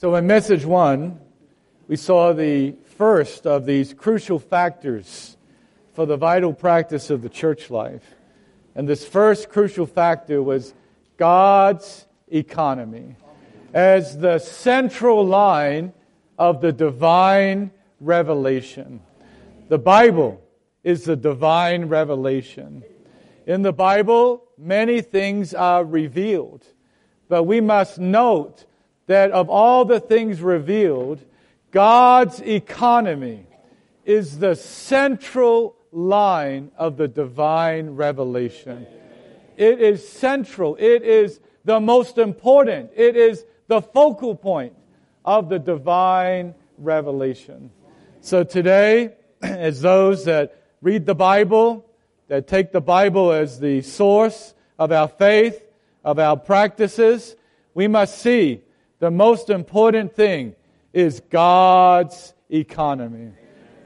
So, in message one, we saw the first of these crucial factors for the vital practice of the church life. And this first crucial factor was God's economy as the central line of the divine revelation. The Bible is the divine revelation. In the Bible, many things are revealed, but we must note that of all the things revealed, God's economy is the central line of the divine revelation. It is central. It is the most important. It is the focal point of the divine revelation. So today, as those that read the Bible, that take the Bible as the source of our faith, of our practices, we must see the most important thing is God's economy.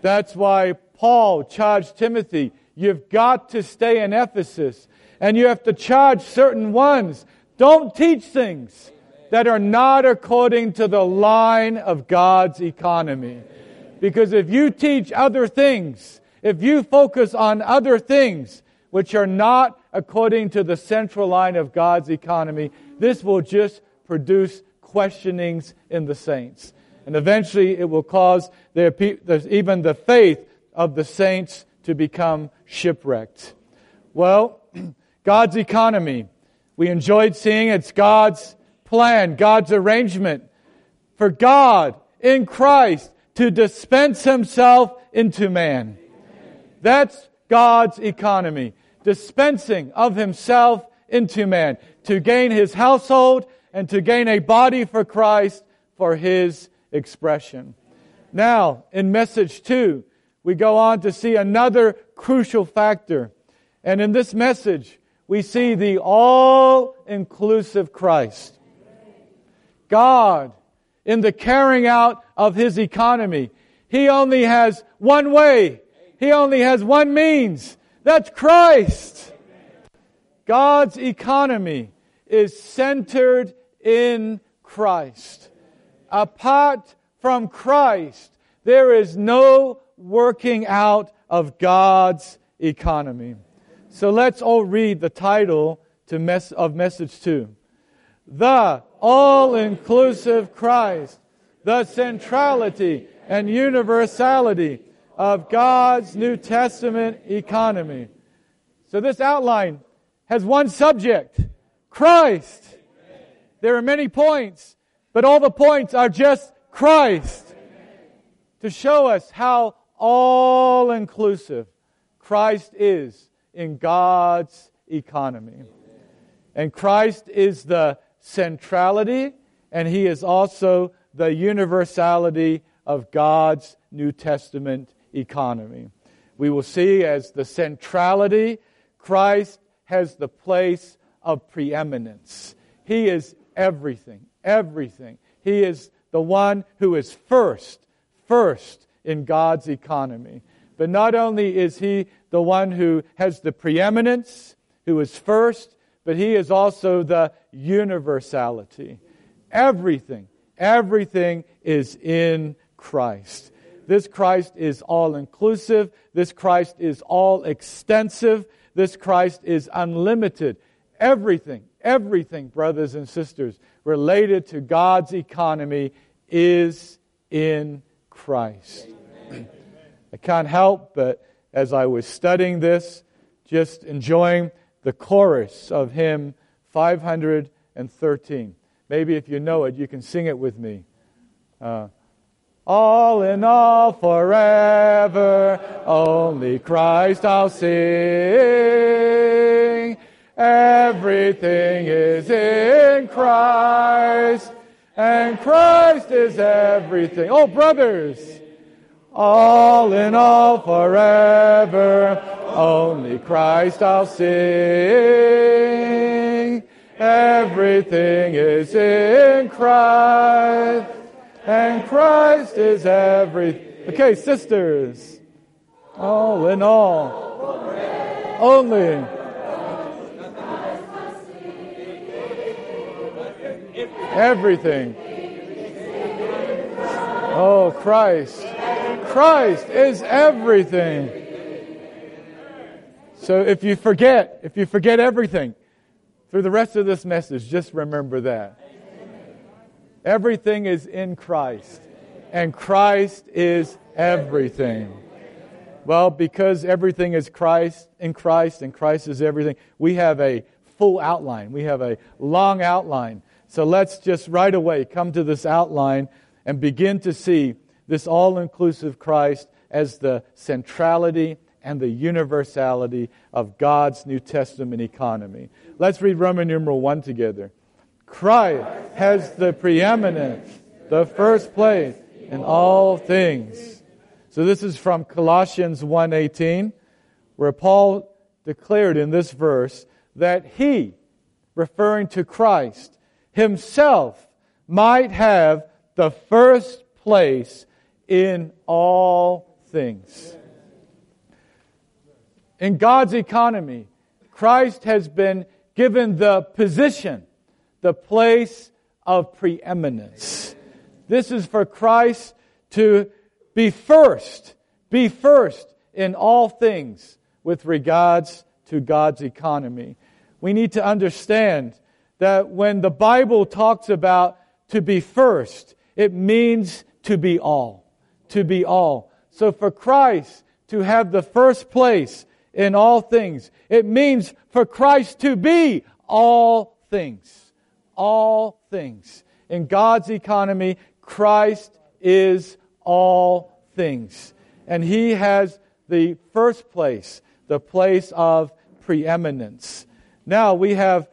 That's why Paul charged Timothy, you've got to stay in Ephesus and you have to charge certain ones. Don't teach things that are not according to the line of God's economy. Because if you teach other things, if you focus on other things which are not according to the central line of God's economy, this will just produce questionings in the saints. And eventually it will cause their, even the faith of the saints to become shipwrecked. Well, God's economy. We enjoyed seeing it's God's plan, God's arrangement for God in Christ to dispense himself into man. That's God's economy. Dispensing of himself into man to gain his household and to gain a body for Christ for his expression. Now, in message two, we go on to see another crucial factor. And in this message, we see the all inclusive Christ. God, in the carrying out of his economy, he only has one way, he only has one means. That's Christ. God's economy is centered in Christ. Apart from Christ, there is no working out of God's economy. So let's all read the title to mess, of message two. The all-inclusive Christ, the centrality and universality of God's New Testament economy. So this outline has one subject, Christ. There are many points, but all the points are just Christ. To show us how all inclusive Christ is in God's economy. And Christ is the centrality, and He is also the universality of God's New Testament economy. We will see as the centrality, Christ has the place of preeminence. He is everything, everything. He is the one who is first, first in God's economy. But not only is he the one who has the preeminence, who is first, but he is also the universality. Everything, everything is in Christ. This Christ is all inclusive. This Christ is all extensive. This Christ is unlimited. Everything, everything, brothers and sisters, related to God's economy is in Christ. I can't help but, as I was studying this, just enjoying the chorus of hymn 513. Maybe if you know it, you can sing it with me. Uh, all in all forever, only Christ I'll sing. Everything is in Christ, and Christ is everything. Oh, brothers, all in all forever, only Christ I'll sing. Everything is in Christ, and Christ is everything. Okay, sisters, all in all, only. Everything. Oh, Christ. Christ is everything. So if you forget, if you forget everything through the rest of this message, just remember that. Everything is in Christ, and Christ is everything. Well, because everything is Christ in Christ and Christ is everything, we have a full outline. We have a long outline. So let's just right away come to this outline and begin to see this all inclusive Christ as the centrality and the universality of God's New Testament economy. Let's read Roman numeral 1 together. Christ has the preeminence, the first place in all things. So this is from Colossians 1:18 where Paul declared in this verse that he referring to Christ himself might have the first place in all things. In God's economy, Christ has been given the position, the place of preeminence. This is for Christ to be first, be first in all things with regards to God's economy. We need to understand that when the Bible talks about to be first, it means to be all. To be all. So for Christ to have the first place in all things, it means for Christ to be all things. All things. In God's economy, Christ is all things. And He has the first place, the place of preeminence. Now we have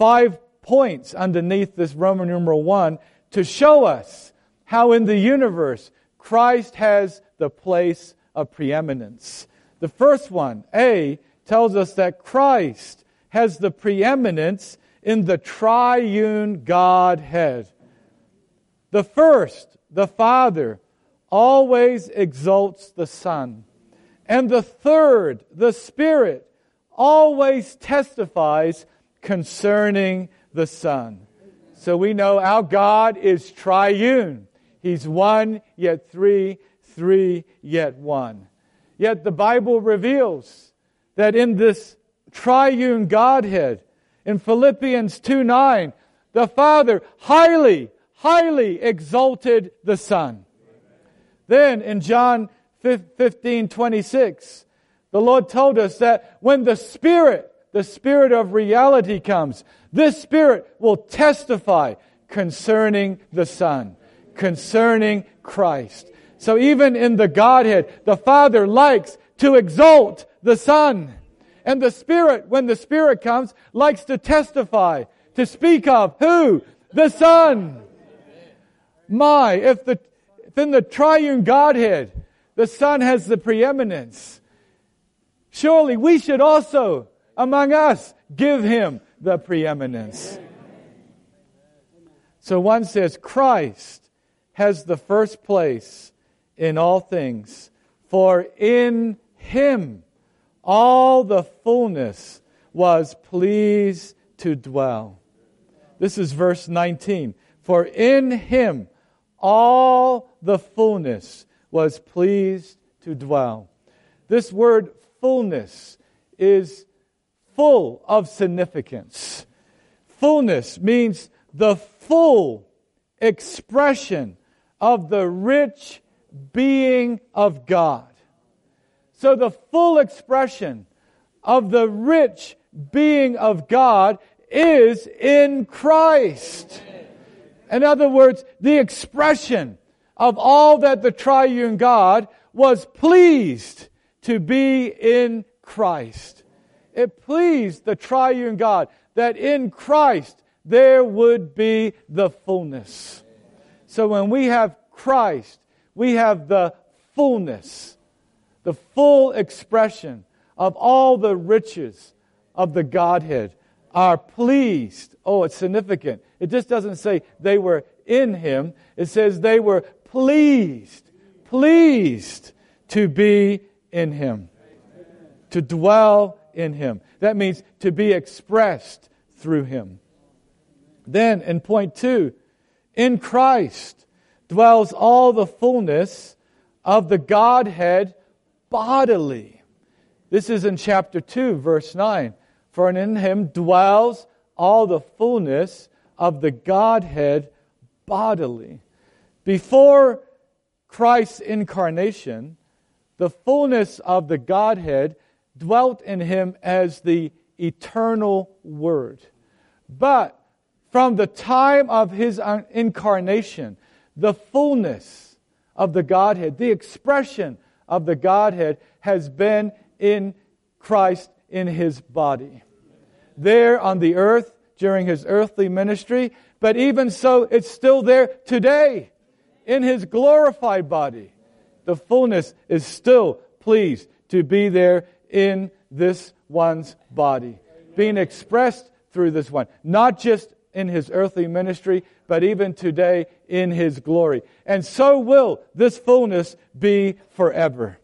five points underneath this Roman numeral 1 to show us how in the universe Christ has the place of preeminence. The first one, A, tells us that Christ has the preeminence in the triune Godhead. The first, the Father, always exalts the Son. And the third, the Spirit, always testifies concerning the Son. So we know our God is triune. He's one, yet three, three, yet one. Yet the Bible reveals that in this triune Godhead, in Philippians 2 9, the Father highly, highly exalted the Son. Then in John 15 26, the Lord told us that when the Spirit the Spirit of reality comes, this Spirit will testify concerning the Son, concerning Christ. So even in the Godhead, the Father likes to exalt the Son. And the Spirit, when the Spirit comes, likes to testify, to speak of who? The Son. My, if the, if in the triune Godhead, the Son has the preeminence, surely we should also among us. Give him the preeminence. So one says Christ has the first place in all things, for in him all the fullness was pleased to dwell. This is verse 19. For in him all the fullness was pleased to dwell. This word fullness is full of significance. Fullness means the full expression of the rich being of God. So the full expression of the rich being of God is in Christ. In other words, the expression of all that the triune God was pleased to be in Christ. It pleased the triune God that in Christ there would be the fullness. So when we have Christ, we have the fullness, the full expression of all the riches of the Godhead are pleased. Oh, it's significant. It just doesn't say they were in him. It says they were pleased, pleased to be in him, to dwell in him. That means to be expressed through him. Then in point two, in Christ, dwells all the fullness of the Godhead bodily. This is in chapter 2, verse 9. For in him dwells all the fullness of the Godhead bodily. Before Christ's incarnation, the fullness of the Godhead dwelt in him as the eternal Word. But from the time of his incarnation, the fullness of the Godhead, the expression of the Godhead has been in Christ in his body. There on the earth during his earthly ministry, but even so, it's still there today in his glorified body. The fullness is still pleased to be there in this one's body, being expressed through this one, not just in his earthly ministry, but even today in his glory. And so will this fullness be forever.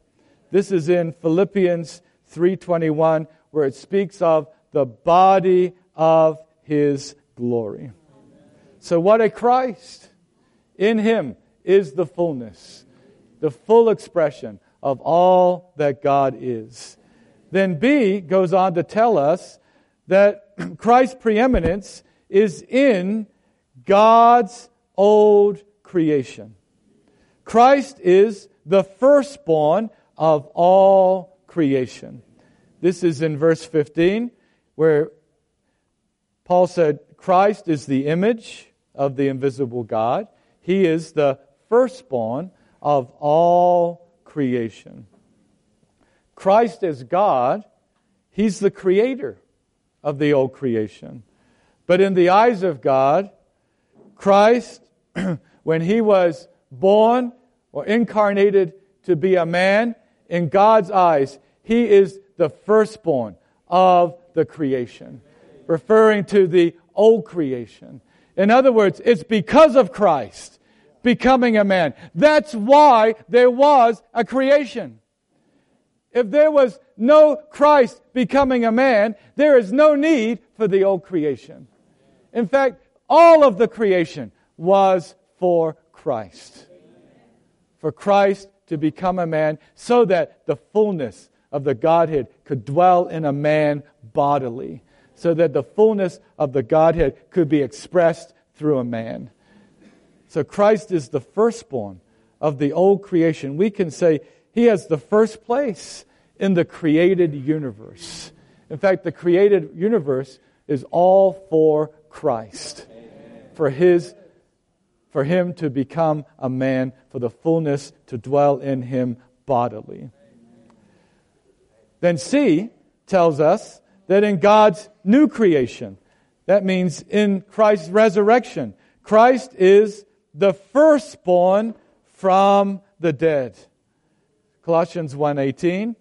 This is in Philippians 3:21 where it speaks of the body of his glory. So what a Christ in him is the fullness, the full expression of all that God is. Then B goes on to tell us that Christ's preeminence is in God's old creation. Christ is the firstborn of all creation. This is in verse 15, where Paul said, Christ is the image of the invisible God. He is the firstborn of all creation. Christ is God. He's the creator of the old creation. But in the eyes of God, Christ, when he was born or incarnated to be a man, in God's eyes, he is the firstborn of the creation, referring to the old creation. In other words, it's because of Christ becoming a man. That's why there was a creation. If there was no Christ becoming a man, there is no need for the old creation. In fact, all of the creation was for Christ. For Christ to become a man so that the fullness of the Godhead could dwell in a man bodily. So that the fullness of the Godhead could be expressed through a man. So Christ is the firstborn of the old creation. We can say he has the first place in the created universe. In fact, the created universe is all for Christ, for his for him to become a man, for the fullness to dwell in him bodily. Then C tells us that in God's new creation, that means in Christ's resurrection, Christ is the firstborn from the dead. Colossians 1:18,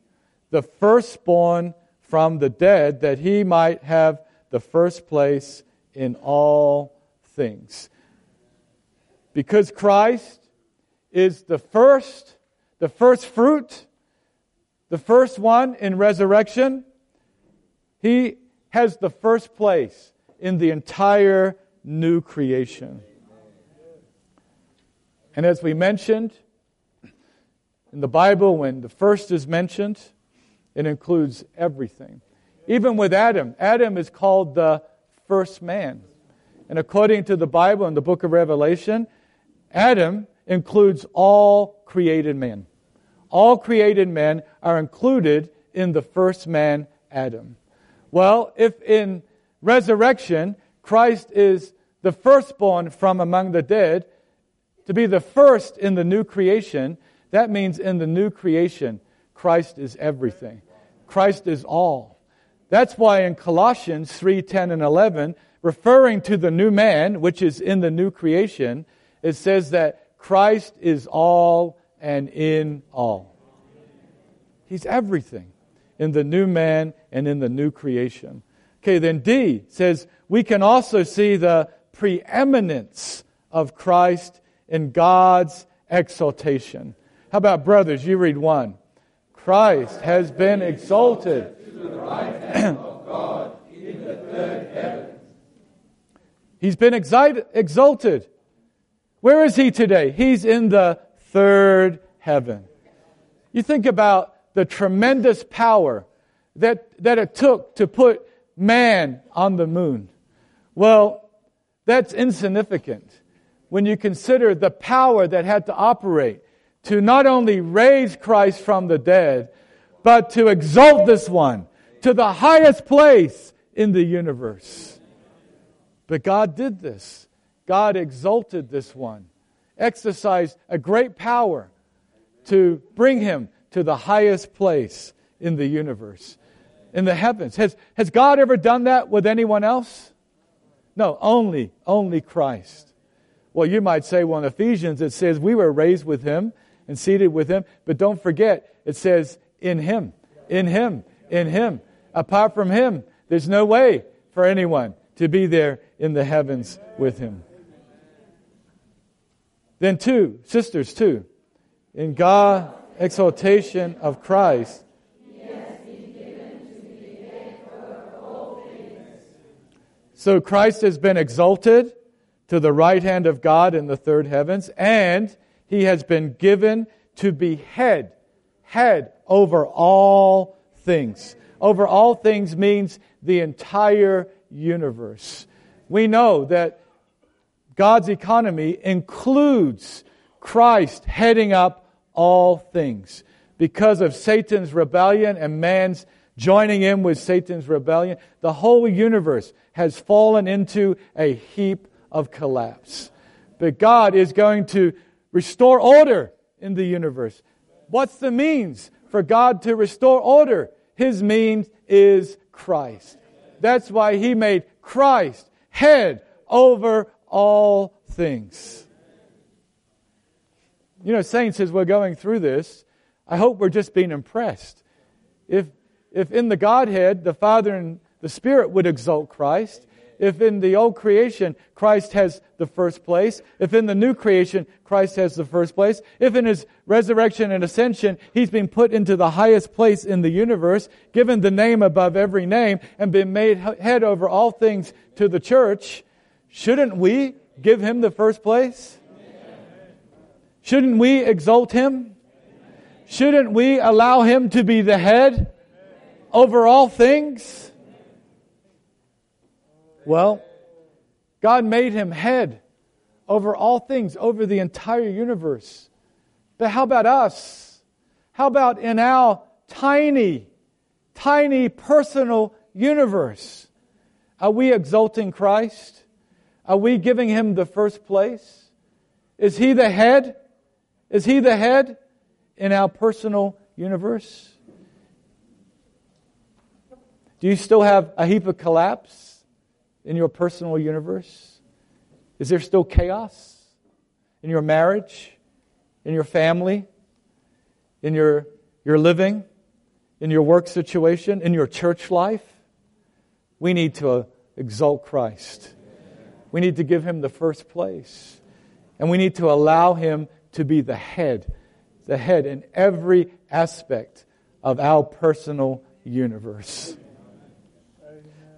the firstborn from the dead that he might have the first place in all things. Because Christ is the first, the first fruit, the first one in resurrection, he has the first place in the entire new creation. And as we mentioned, in the Bible, when the first is mentioned, it includes everything. Even with Adam, Adam is called the first man. And according to the Bible in the book of Revelation, Adam includes all created men. All created men are included in the first man, Adam. Well, if in resurrection Christ is the firstborn from among the dead, to be the first in the new creation, that means in the new creation, Christ is everything. Christ is all. That's why in Colossians 3 10 and 11, referring to the new man, which is in the new creation, it says that Christ is all and in all. He's everything in the new man and in the new creation. Okay, then D says we can also see the preeminence of Christ in God's exaltation. How about brothers? You read one. Christ has been exalted to the right hand of God in the third heaven. He's been exalted Where is he today? He's in the third heaven. You think about the tremendous power that, that it took to put man on the moon. Well, that's insignificant when you consider the power that had to operate to not only raise Christ from the dead, but to exalt this one to the highest place in the universe. But God did this. God exalted this one, exercised a great power to bring him to the highest place in the universe, in the heavens. Has, has God ever done that with anyone else? No, only, only Christ. Well, you might say, well, in Ephesians it says we were raised with him and seated with him, but don't forget, it says in him, in him, in him. Apart from him, there's no way for anyone to be there in the heavens with him. Then, two, sisters, two, in God exaltation of Christ. So Christ has been exalted to the right hand of God in the third heavens, and he has been given to be head, head over all things. Over all things means the entire universe. We know that God's economy includes Christ heading up all things. Because of Satan's rebellion and man's joining in with Satan's rebellion, the whole universe has fallen into a heap of collapse. But God is going to restore order in the universe. What's the means for God to restore order? His means is Christ. That's why He made Christ head over all things. You know, saints, as we're going through this, I hope we're just being impressed. If, if in the Godhead, the Father and the Spirit would exalt Christ, if in the old creation Christ has the first place, if in the new creation Christ has the first place, if in his resurrection and ascension he's been put into the highest place in the universe, given the name above every name, and been made head over all things to the church, shouldn't we give him the first place? Shouldn't we exalt him? Shouldn't we allow him to be the head over all things? Well, God made him head over all things, over the entire universe. But how about us? How about in our tiny, tiny personal universe? Are we exalting Christ? Are we giving him the first place? Is he the head? Is he the head in our personal universe? Do you still have a heap of collapse? In your personal universe? Is there still chaos in your marriage, in your family, in your, your living, in your work situation, in your church life? We need to uh, exalt Christ. We need to give him the first place. And we need to allow him to be the head, the head in every aspect of our personal universe.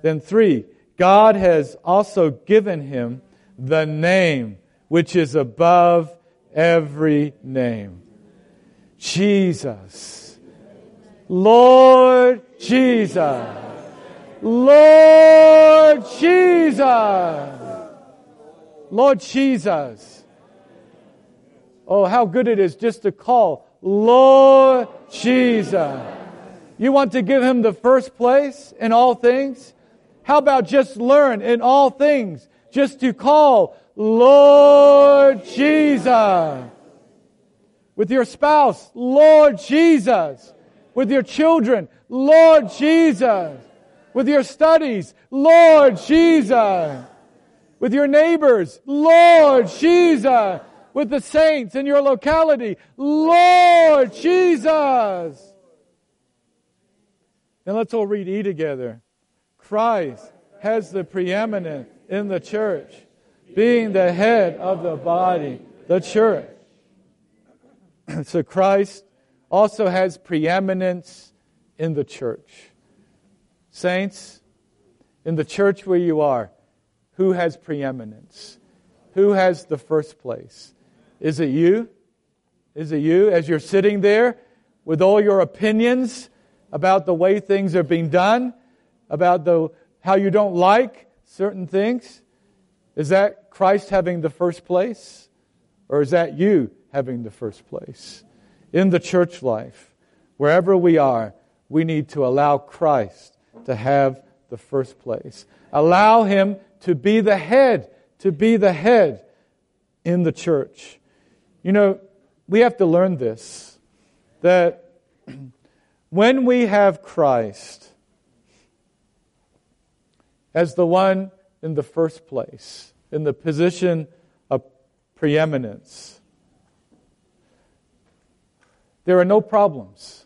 Then, three, God has also given him the name which is above every name. Jesus. Lord Jesus. Lord Jesus. Lord Jesus. Oh, how good it is just to call Lord Jesus. You want to give him the first place in all things? How about just learn in all things just to call Lord Jesus? With your spouse, Lord Jesus. With your children, Lord Jesus. With your studies, Lord Jesus. With your neighbors, Lord Jesus. With the saints in your locality, Lord Jesus. Then let's all read E together. Christ has the preeminence in the church, being the head of the body, the church. so Christ also has preeminence in the church. Saints, in the church where you are, who has preeminence? who has the first place? Is it you? Is it you as you're sitting there with all your opinions about the way things are being done, about the, how you don't like certain things? Is that Christ having the first place? Or is that you having the first place? In the church life, wherever we are, we need to allow Christ to have the first place. Allow Him to be the head, to be the head in the church. You know, we have to learn this that when we have Christ as the one in the first place, in the position of preeminence, there are no problems.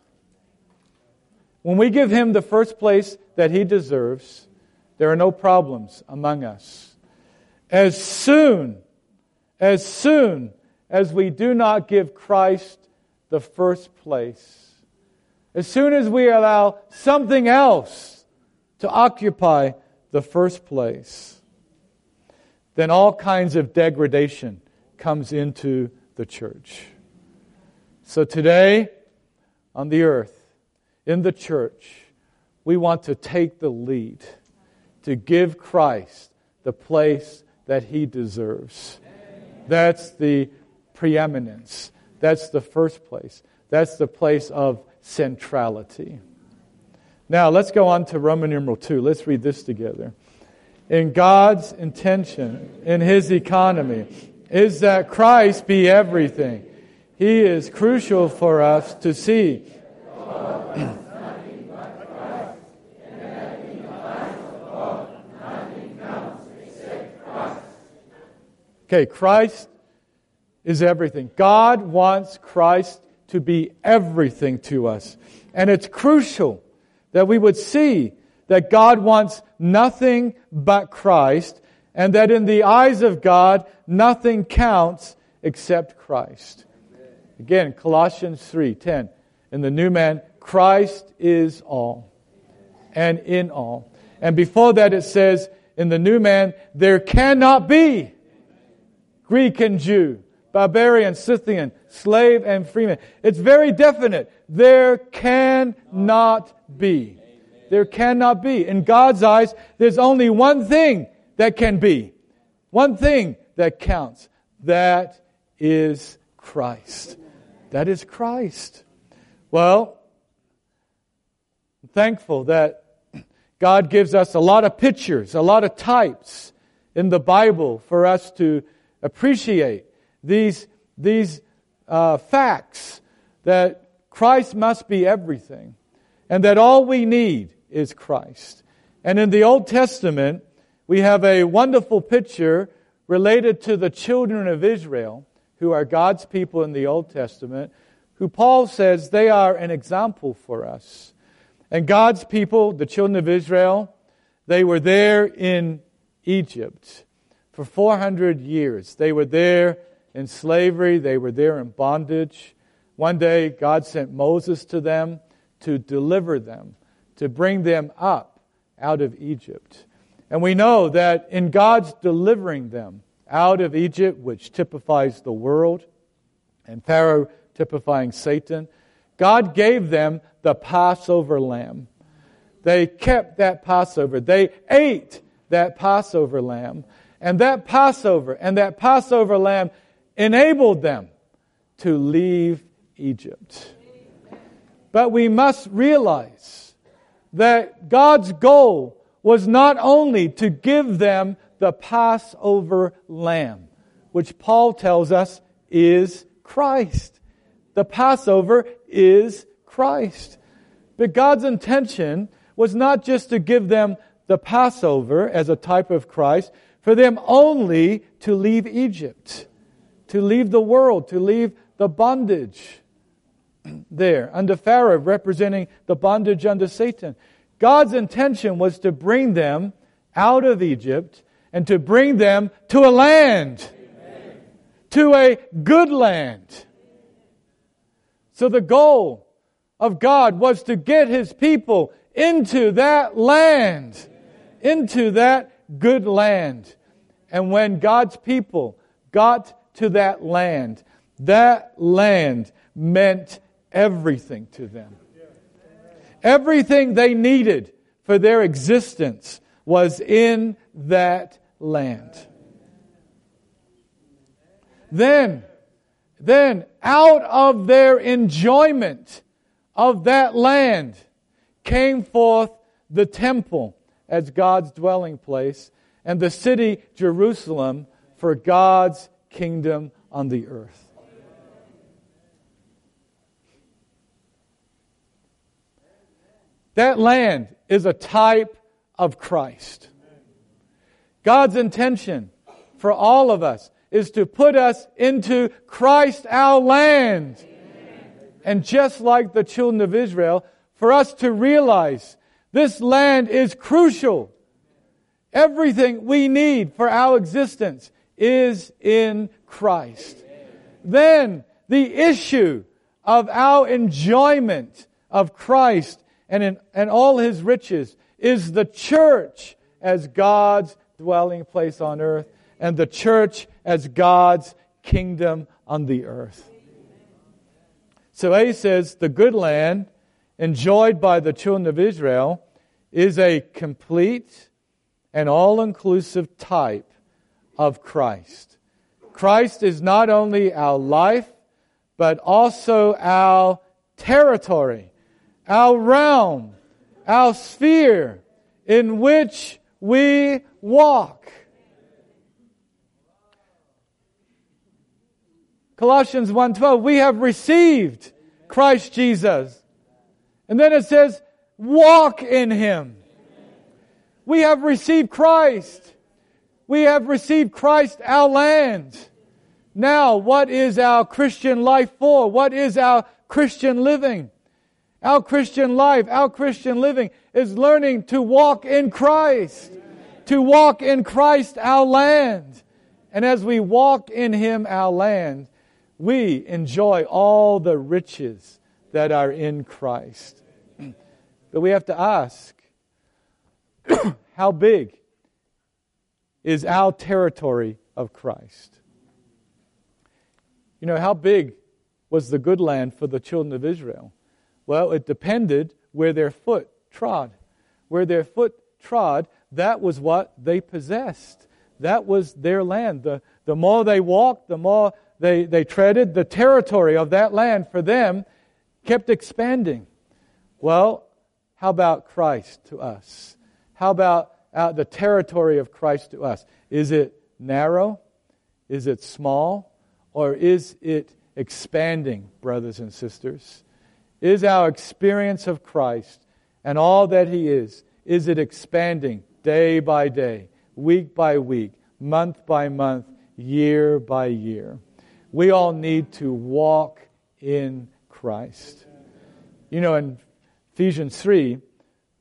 When we give him the first place that he deserves, there are no problems among us. As soon, as soon as we do not give Christ the first place, as soon as we allow something else to occupy the first place, then all kinds of degradation comes into the church. So today, on the earth, in the church, we want to take the lead to give Christ the place that he deserves. That's the preeminence. That's the first place. That's the place of centrality. Now, let's go on to Roman numeral 2. Let's read this together. In God's intention, in His economy, is that Christ be everything. He is crucial for us to see Okay, Christ is everything. God wants Christ to be everything to us. And it's crucial that we would see that God wants nothing but Christ and that in the eyes of God, nothing counts except Christ. Again, Colossians 3:10. In the new man, Christ is all and in all. And before that it says, in the new man, there cannot be Greek and Jew, barbarian, Scythian, slave and freeman. It's very definite. There cannot be. There cannot be. In God's eyes, there's only one thing that can be. One thing that counts. That is Christ. That is Christ. Well, I'm thankful that God gives us a lot of pictures, a lot of types in the Bible for us to appreciate these, these uh, facts that Christ must be everything and that all we need is Christ. And in the Old Testament, we have a wonderful picture related to the children of Israel, who are God's people in the Old Testament, who Paul says they are an example for us. And God's people, the children of Israel, they were there in Egypt for 400 years. They were there in slavery, they were there in bondage. One day, God sent Moses to them to deliver them, to bring them up out of Egypt. And we know that in God's delivering them out of Egypt, which typifies the world, and Pharaoh typifying Satan, God gave them the Passover lamb. They kept that Passover. They ate that Passover lamb. And that Passover and that Passover lamb enabled them to leave Egypt. But we must realize that God's goal was not only to give them the Passover lamb, which Paul tells us is Christ. The Passover is Christ. But God's intention was not just to give them the Passover as a type of Christ, for them only to leave Egypt, to leave the world, to leave the bondage there under Pharaoh, representing the bondage under Satan. God's intention was to bring them out of Egypt and to bring them to a land, Amen. to a good land. So the goal of God was to get his people into that land, into that good land. And when God's people got to that land, that land meant everything to them. Everything they needed for their existence was in that land. Then, then out of their enjoyment of that land came forth the temple as God's dwelling place and the city Jerusalem for God's kingdom on the earth. That land is a type of Christ. God's intention for all of us is to put us into Christ our land. And just like the children of Israel, for us to realize this land is crucial. Everything we need for our existence is in Christ. Then the issue of our enjoyment of Christ and, in, and all his riches is the church as God's dwelling place on earth and the church as God's kingdom on the earth. So A says the good land enjoyed by the children of Israel is a complete and all inclusive type of Christ. Christ is not only our life, but also our territory our realm, our sphere in which we walk. Colossians 1:12 we have received Christ Jesus. And then it says walk in him. We have received Christ. We have received Christ our land. Now, what is our Christian life for? What is our Christian living? Our Christian life, our Christian living is learning to walk in Christ, to walk in Christ our land. And as we walk in Him our land, we enjoy all the riches that are in Christ. But we have to ask how big is our territory of Christ? You know, how big was the good land for the children of Israel? Well, it depended where their foot trod. Where their foot trod, that was what they possessed. That was their land. The, the more they walked, the more they, they treaded, the territory of that land for them kept expanding. Well, how about Christ to us? How about the territory of Christ to us? Is it narrow? Is it small? Or is it expanding, brothers and sisters? Is our experience of Christ and all that He is, is it expanding day by day, week by week, month by month, year by year? We all need to walk in Christ. You know, in Ephesians 3,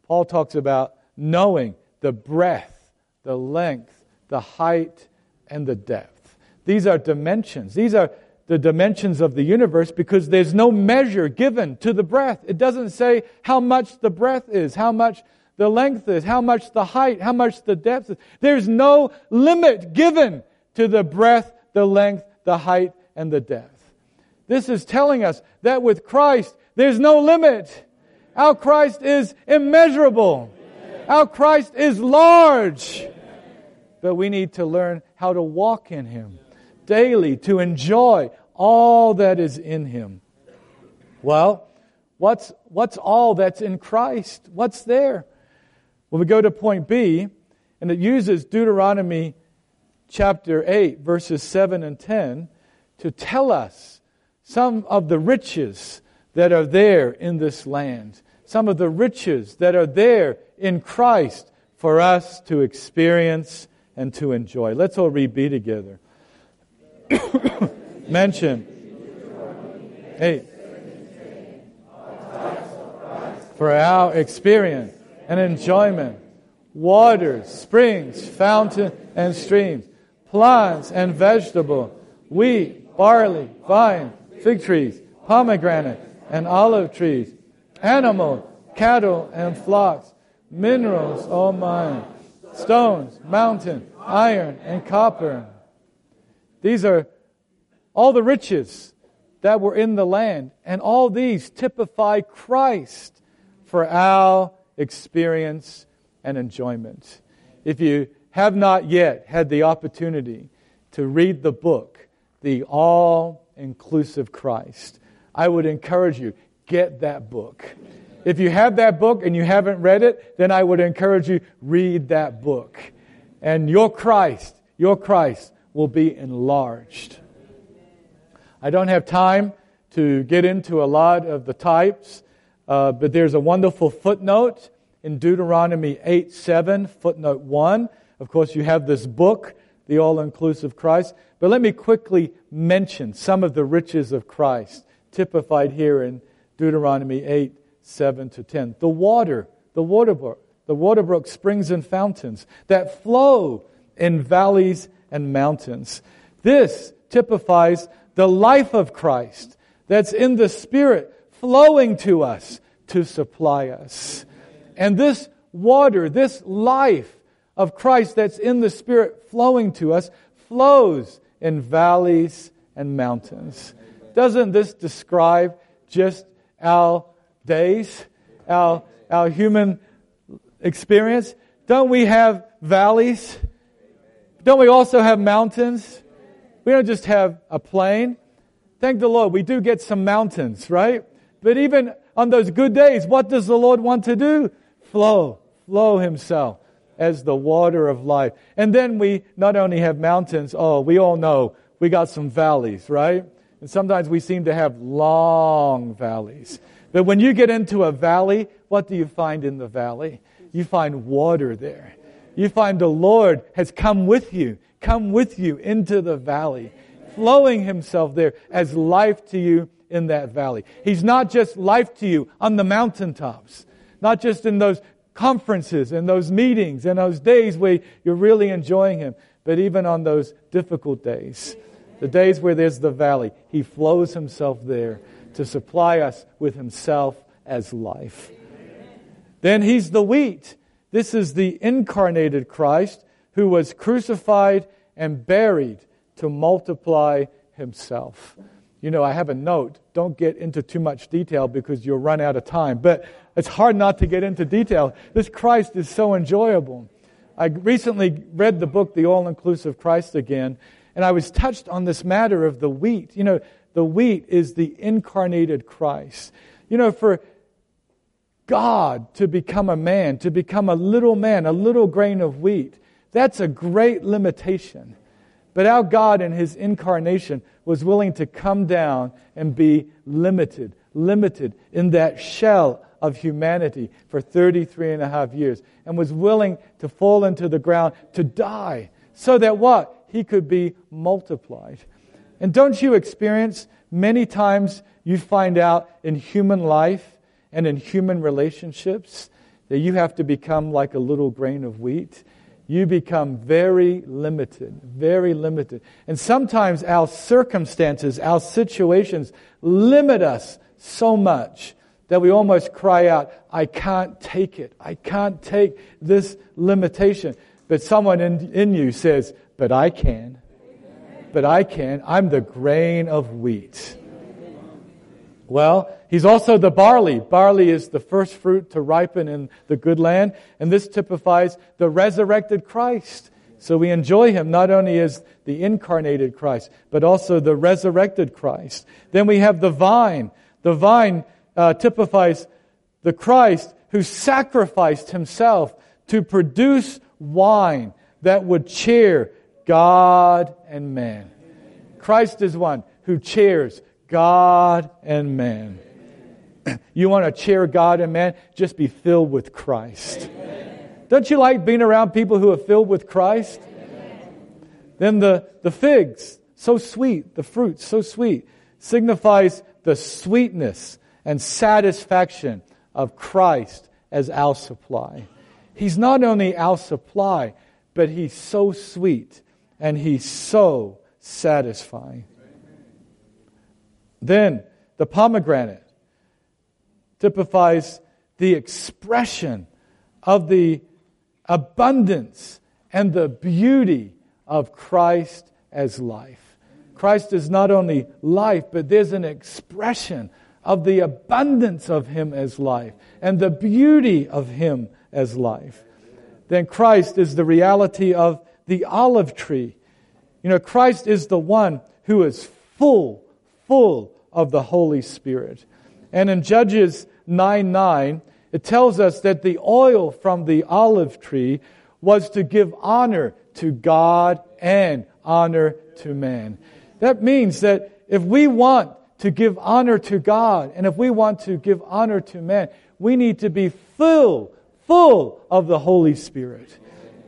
Paul talks about knowing the breadth, the length, the height, and the depth. These are dimensions. These are the dimensions of the universe because there's no measure given to the breadth. It doesn't say how much the breadth is, how much the length is, how much the height, how much the depth is. There's no limit given to the breadth, the length, the height, and the depth. This is telling us that with Christ, there's no limit. Our Christ is immeasurable. Our Christ is large. But we need to learn how to walk in Him daily, to enjoy all that is in him. Well, what's, what's all that's in Christ? What's there? Well, we go to point B, and it uses Deuteronomy chapter 8, verses 7 and 10, to tell us some of the riches that are there in this land, some of the riches that are there in Christ for us to experience and to enjoy. Let's all read B together. mention. Hey. For our experience and enjoyment, waters, springs, fountain, and streams, plants and vegetable, wheat, barley, vine, fig trees, pomegranate, and olive trees, animal, cattle, and flocks, minerals, all mine, stones, mountain, iron, and copper These are all the riches that were in the land, and all these typify Christ for our experience and enjoyment. If you have not yet had the opportunity to read the book, The All Inclusive Christ, I would encourage you, get that book. If you have that book and you haven't read it, then I would encourage you, read that book. And your Christ, your Christ will be enlarged. I don't have time to get into a lot of the types, uh, but there's a wonderful footnote in Deuteronomy 8 7, footnote 1. Of course, you have this book, The All Inclusive Christ. But let me quickly mention some of the riches of Christ, typified here in Deuteronomy 8 7 to 10. The water, the water brook, the water brook, springs and fountains that flow in valleys and mountains. This typifies the life of Christ that's in the Spirit flowing to us to supply us. And this water, this life of Christ that's in the Spirit flowing to us, flows in valleys and mountains. Doesn't this describe just our days, our, our human experience? Don't we have valleys? Don't we also have mountains? We don't just have a plain. Thank the Lord, we do get some mountains, right? But even on those good days, what does the Lord want to do? Flow, flow Himself as the water of life. And then we not only have mountains, oh, we all know we got some valleys, right? And sometimes we seem to have long valleys. But when you get into a valley, what do you find in the valley? You find water there. You find the Lord has come with you, come with you into the valley, flowing himself there as life to you in that valley. He's not just life to you on the mountaintops, not just in those conferences and those meetings and those days where you're really enjoying him, but even on those difficult days, the days where there's the valley, he flows himself there to supply us with himself as life. Then he's the wheat. This is the incarnated Christ who was crucified and buried to multiply himself. You know, I have a note. Don't get into too much detail because you'll run out of time. But it's hard not to get into detail. This Christ is so enjoyable. I recently read the book, The All Inclusive Christ, again, and I was touched on this matter of the wheat. You know, the wheat is the incarnated Christ. You know, for God to become a man, to become a little man, a little grain of wheat, that's a great limitation. But our God in his incarnation was willing to come down and be limited, limited in that shell of humanity for 33 and a half years and was willing to fall into the ground to die so that what? He could be multiplied. And don't you experience many times you find out in human life and in human relationships that you have to become like a little grain of wheat? You become very limited, very limited. And sometimes our circumstances, our situations limit us so much that we almost cry out, I can't take it. I can't take this limitation. But someone in, in you says, But I can but I can. I'm the grain of wheat. Well, he's also the barley. Barley is the first fruit to ripen in the good land, and this typifies the resurrected Christ. So we enjoy him not only as the incarnated Christ, but also the resurrected Christ. Then we have the vine. The vine uh, typifies the Christ who sacrificed himself to produce wine that would cheer God and man. Christ is one who cheers God and man. You want to cheer God and man? Just be filled with Christ. Don't you like being around people who are filled with Christ? Then the, the figs, so sweet, the fruit, so sweet, signifies the sweetness and satisfaction of Christ as our supply. He's not only our supply, but He's so sweet and He's so satisfying. Then the pomegranate typifies the expression of the abundance and the beauty of Christ as life. Christ is not only life, but there's an expression of the abundance of Him as life and the beauty of Him as life. Then Christ is the reality of the olive tree. You know, Christ is the one who is full, full of the Holy Spirit. And in Judges 9 9, it tells us that the oil from the olive tree was to give honor to God and honor to man. That means that if we want to give honor to God and if we want to give honor to man, we need to be full, full of the Holy Spirit.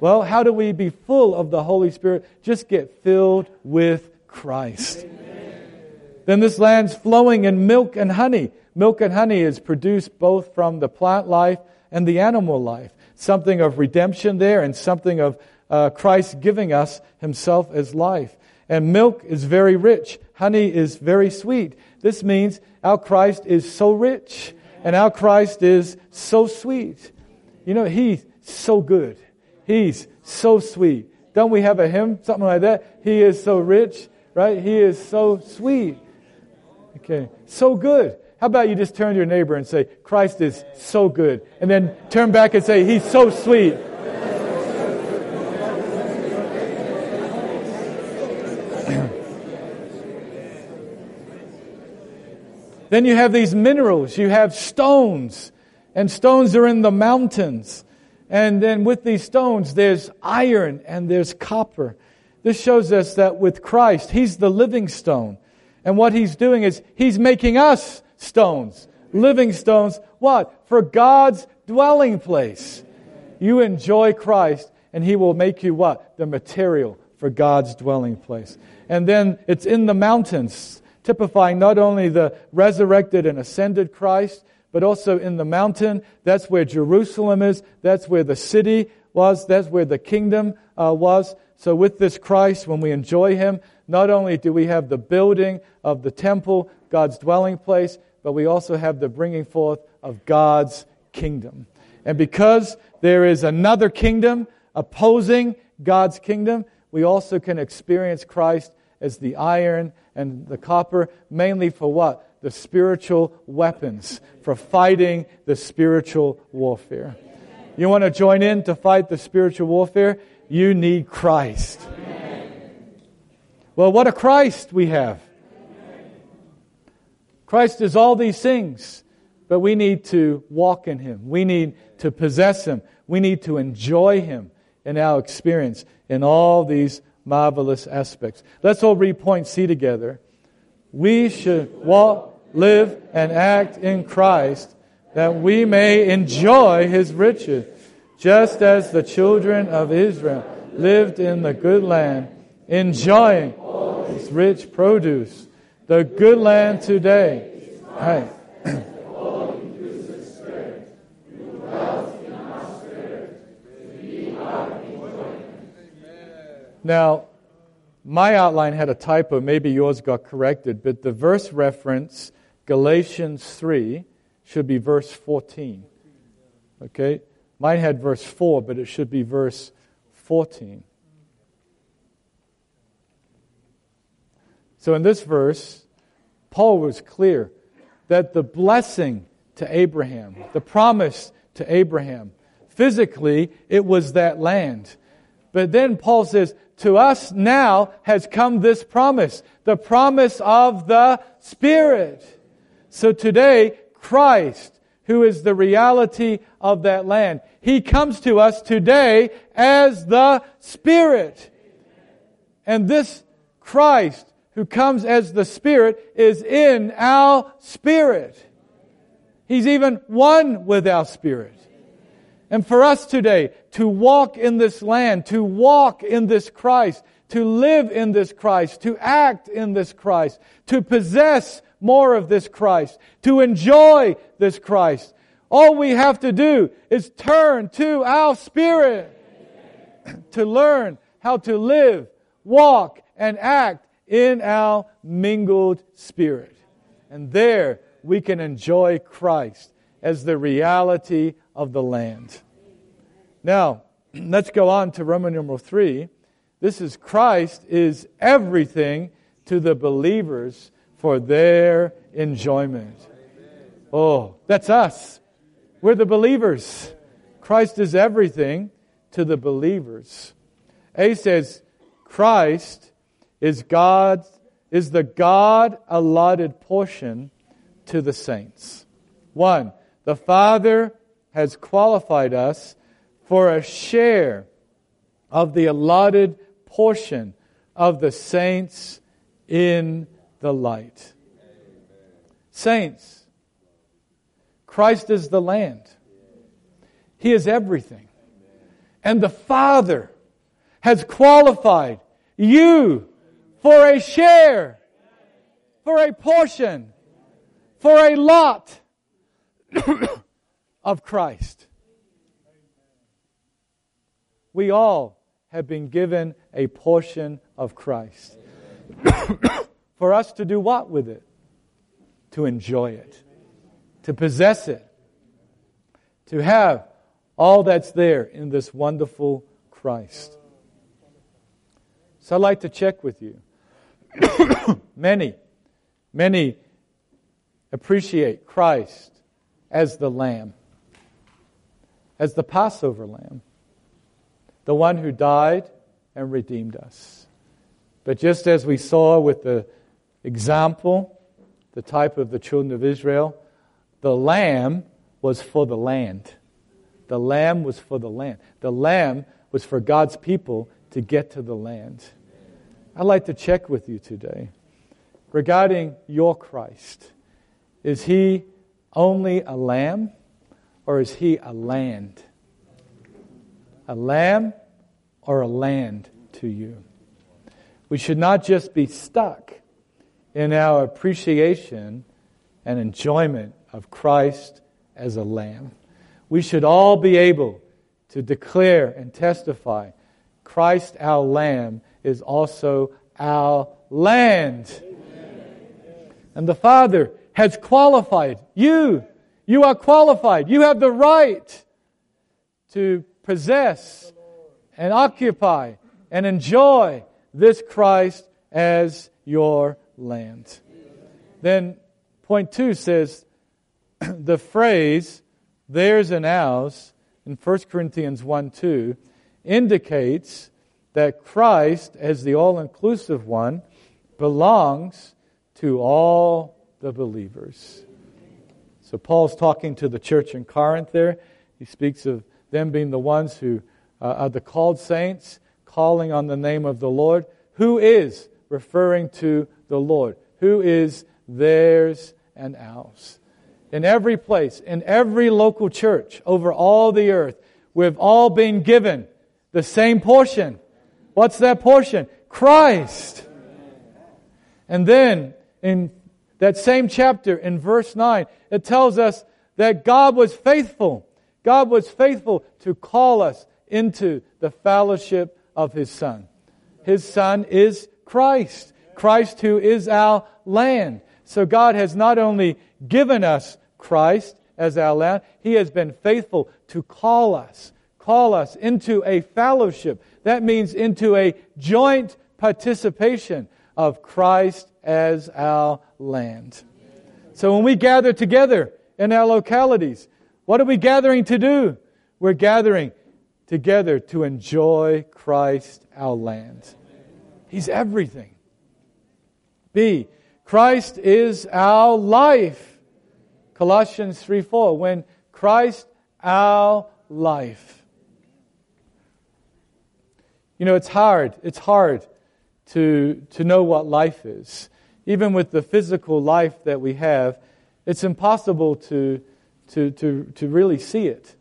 Well, how do we be full of the Holy Spirit? Just get filled with Christ. Amen. Then this land's flowing in milk and honey. Milk and honey is produced both from the plant life and the animal life. Something of redemption there and something of uh, Christ giving us himself as life. And milk is very rich. Honey is very sweet. This means our Christ is so rich and our Christ is so sweet. You know, he's so good. He's so sweet. Don't we have a hymn, something like that? He is so rich, right? He is so sweet. Okay, so good. How about you just turn to your neighbor and say, Christ is so good. And then turn back and say, He's so sweet. then you have these minerals. You have stones. And stones are in the mountains. And then with these stones, there's iron and there's copper. This shows us that with Christ, He's the living stone. And what He's doing is He's making us stones, living stones. What? For God's dwelling place. You enjoy Christ, and He will make you what? The material for God's dwelling place. And then it's in the mountains, typifying not only the resurrected and ascended Christ, but also in the mountain. That's where Jerusalem is. That's where the city was. That's where the kingdom uh, was. So with this Christ, when we enjoy Him, not only do we have the building of the temple, God's dwelling place, but we also have the bringing forth of God's kingdom. And because there is another kingdom opposing God's kingdom, we also can experience Christ as the iron and the copper, mainly for what? The spiritual weapons, for fighting the spiritual warfare. You want to join in to fight the spiritual warfare? You need Christ. Well, what a Christ we have. Christ is all these things, but we need to walk in Him. We need to possess Him. We need to enjoy Him in our experience in all these marvelous aspects. Let's all read point C together. We should walk, live, and act in Christ that we may enjoy His riches, just as the children of Israel lived in the good land, enjoying its rich produce the good land today. Now, my outline had a typo. Maybe yours got corrected, but the verse reference, Galatians 3, should be verse 14. Okay? Mine had verse 4, but it should be verse 14. So in this verse, Paul was clear that the blessing to Abraham, the promise to Abraham, physically, it was that land. But then Paul says, to us now has come this promise, the promise of the Spirit. So today, Christ, who is the reality of that land, He comes to us today as the Spirit. And this Christ who comes as the Spirit is in our spirit. He's even one with our spirit. And for us today, to walk in this land, to walk in this Christ, to live in this Christ, to act in this Christ, to possess more of this Christ, to enjoy this Christ, all we have to do is turn to our spirit to learn how to live, walk, and act in our mingled spirit. And there we can enjoy Christ as the reality of the land. Now, let's go on to Roman numeral 3. This is Christ is everything to the believers for their enjoyment. Oh, that's us. We're the believers. Christ is everything to the believers. A says, Christ is God is the God allotted portion to the saints. One, the Father has qualified us for a share of the allotted portion of the saints in the light. Saints, Christ is the land. He is everything. And the Father has qualified you for a share, for a portion, for a lot of Christ. We all have been given a portion of Christ. for us to do what with it? To enjoy it, to possess it, to have all that's there in this wonderful Christ. So I'd like to check with you. many, many appreciate Christ as the Lamb, as the Passover Lamb, the one who died and redeemed us. But just as we saw with the example, the type of the children of Israel, the lamb was for the land. The lamb was for the land. The lamb was for God's people to get to the land. I'd like to check with you today regarding your Christ. Is he only a lamb or is he a land? A lamb or a land to you? We should not just be stuck in our appreciation and enjoyment of Christ as a lamb. We should all be able to declare and testify Christ our lamb is also our land. And the Father has qualified you. You are qualified. You have the right to possess and occupy and enjoy this Christ as your land. Then point two says the phrase theirs and ours in 1 Corinthians 1 2 indicates that Christ, as the all inclusive one, belongs to all the believers. So Paul's talking to the church in Corinth there. He speaks of them being the ones who uh, are the called saints, calling on the name of the Lord. Who is referring to the Lord? Who is theirs and ours? In every place, in every local church over all the earth, we've all been given the same portion. What's that portion? Christ. And then in that same chapter, in verse 9, it tells us that God was faithful. God was faithful to call us into the fellowship of His Son. His Son is Christ. Christ who is our land. So God has not only given us Christ as our land, He has been faithful to call us call us into a fellowship. That means into a joint participation of Christ as our land. So when we gather together in our localities, what are we gathering to do? We're gathering together to enjoy Christ our land. He's everything. B. Christ is our life. Colossians 3 4. When Christ our life. You know, it's hard. It's hard to, to know what life is. Even with the physical life that we have, it's impossible to, to, to, to really see it.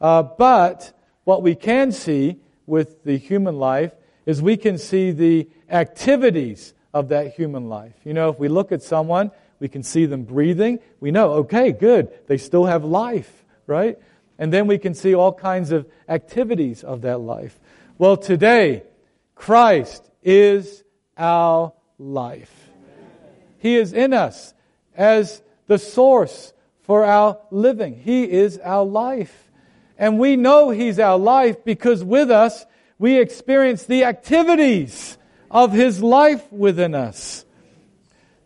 Uh, but what we can see with the human life is we can see the activities of that human life. You know, if we look at someone, we can see them breathing. We know, okay, good, they still have life, right? And then we can see all kinds of activities of that life. Well, today, Christ is our life. He is in us as the source for our living. He is our life. And we know He's our life because with us, we experience the activities of His life within us.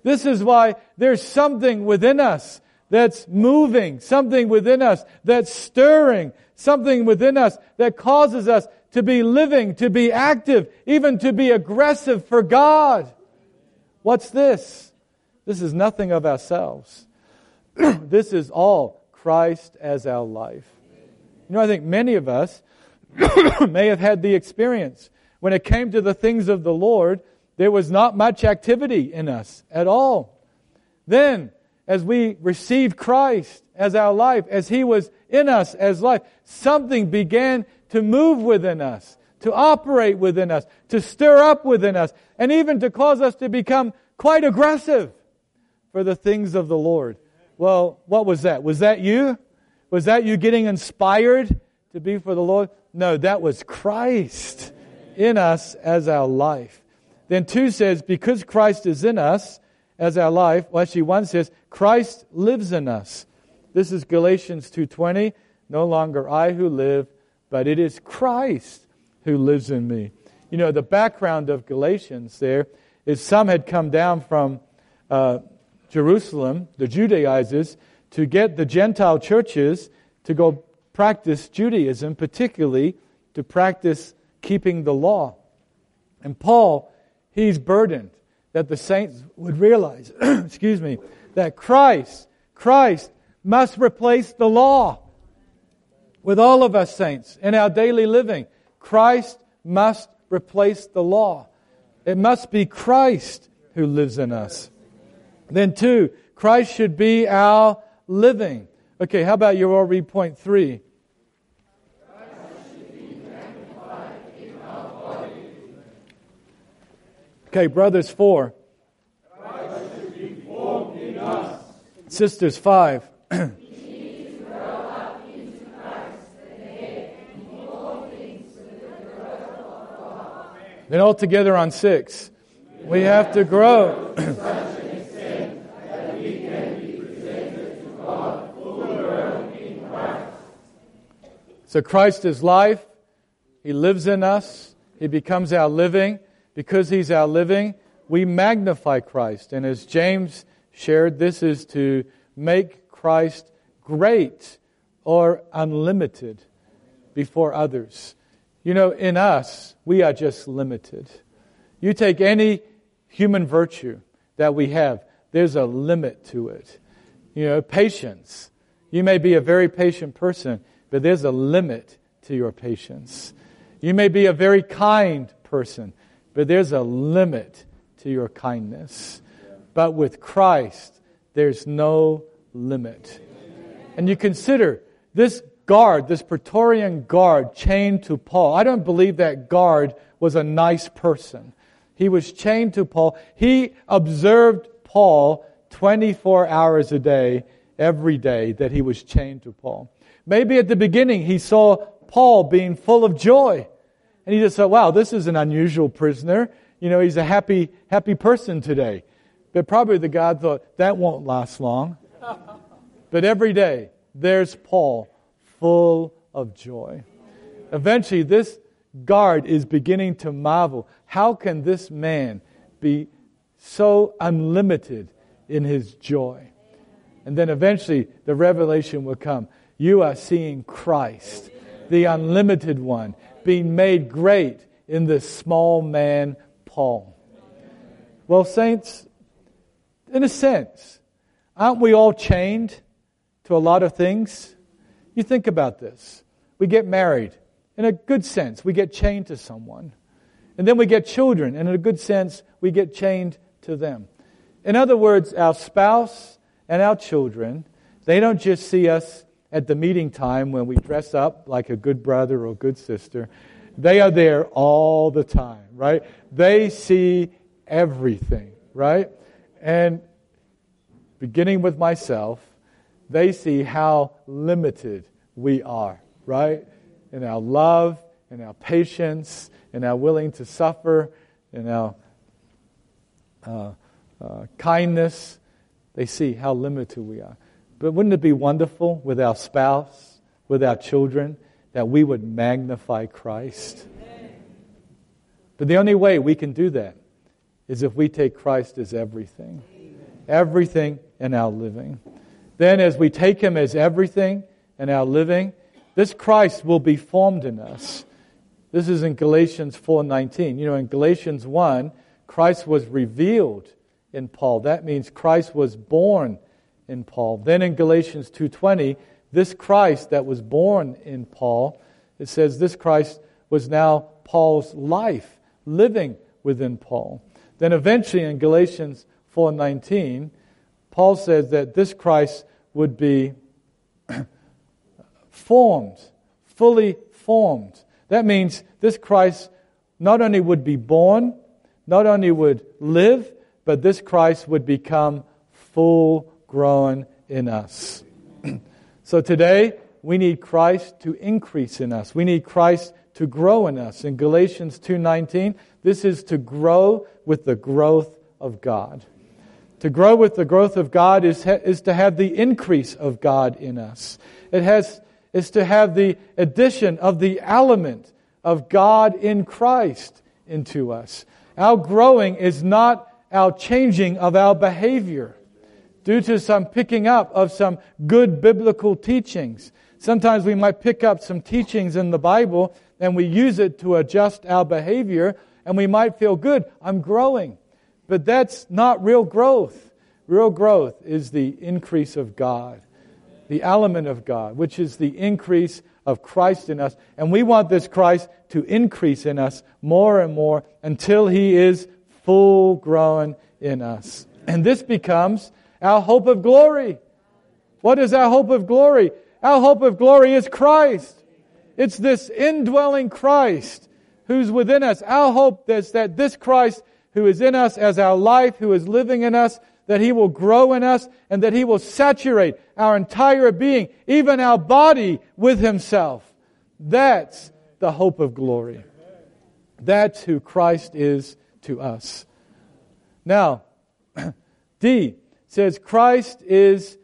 This is why there's something within us that's moving, something within us that's stirring, something within us that causes us to be living, to be active, even to be aggressive for God. What's this? This is nothing of ourselves. this is all Christ as our life. You know, I think many of us may have had the experience when it came to the things of the Lord, there was not much activity in us at all. Then, as we received Christ as our life, as He was in us as life, something began to move within us, to operate within us, to stir up within us, and even to cause us to become quite aggressive for the things of the Lord. Well, what was that? Was that you? Was that you getting inspired to be for the Lord? No, that was Christ in us as our life. Then two says, because Christ is in us as our life, well actually one says, Christ lives in us. This is Galatians 2.20. No longer I who live, but it is Christ who lives in me. You know, the background of Galatians there is some had come down from uh, Jerusalem, the Judaizers, to get the Gentile churches to go practice Judaism, particularly to practice keeping the law. And Paul, he's burdened that the saints would realize, excuse me, that Christ, Christ must replace the law with all of us saints in our daily living. Christ must replace the law. It must be Christ who lives in us. Then, two, Christ should be our living. Okay, how about you all read point three? Okay, brothers, four. Sisters, five. then all together on six. We have to grow. so Christ is life. He lives in us. He becomes our living because he's our living, we magnify Christ. And as James shared, this is to make Christ great or unlimited before others. You know, in us, we are just limited. You take any human virtue that we have, there's a limit to it. You know, patience. You may be a very patient person, but there's a limit to your patience. You may be a very kind person, but there's a limit to your kindness. But with Christ, there's no limit. And you consider this guard, this Praetorian guard chained to Paul. I don't believe that guard was a nice person. He was chained to Paul. He observed Paul 24 hours a day, every day that he was chained to Paul. Maybe at the beginning he saw Paul being full of joy. And he just thought, wow, this is an unusual prisoner. You know, he's a happy, happy person today. But probably the God thought, that won't last long. but every day, there's Paul, full of joy. Eventually, this guard is beginning to marvel. How can this man be so unlimited in his joy? And then eventually, the revelation will come. You are seeing Christ, the unlimited one being made great in this small man, Paul. Well, saints, in a sense, aren't we all chained to a lot of things? You think about this. We get married. In a good sense, we get chained to someone. And then we get children. And in a good sense, we get chained to them. In other words, our spouse and our children, they don't just see us at the meeting time when we dress up like a good brother or good sister. They are there all the time, right? They see everything, right? And beginning with myself, they see how limited we are, right? In our love, in our patience, in our willing to suffer, in our uh, uh, kindness. They see how limited we are. But wouldn't it be wonderful with our spouse, with our children, that we would magnify Christ? But the only way we can do that is if we take Christ as everything. everything in our living. Then, as we take Him as everything in our living, this Christ will be formed in us. This is in Galatians 4:19. You know, in Galatians 1, Christ was revealed in Paul. That means Christ was born in Paul. Then in Galatians 2:20, this Christ that was born in Paul, it says this Christ was now Paul's life living within Paul. Then eventually in Galatians 4:19, Paul says that this Christ would be formed, fully formed. That means this Christ not only would be born, not only would live, but this Christ would become full grown in us. so today, we need Christ to increase in us. We need Christ to grow in us. In Galatians 2:19, this is to grow with the growth of God. To grow with the growth of God is, is to have the increase of God in us. It has, is to have the addition of the element of God in Christ into us. Our growing is not our changing of our behavior due to some picking up of some good biblical teachings. Sometimes we might pick up some teachings in the Bible and we use it to adjust our behavior and we might feel good. I'm growing. But that's not real growth. Real growth is the increase of God, the element of God, which is the increase of Christ in us. And we want this Christ to increase in us more and more until he is full grown in us. And this becomes our hope of glory. What is our hope of glory? Our hope of glory is Christ. It's this indwelling Christ who's within us. Our hope is that this Christ who is in us as our life, who is living in us, that He will grow in us and that He will saturate our entire being, even our body, with Himself. That's the hope of glory. That's who Christ is to us. Now, D says Christ is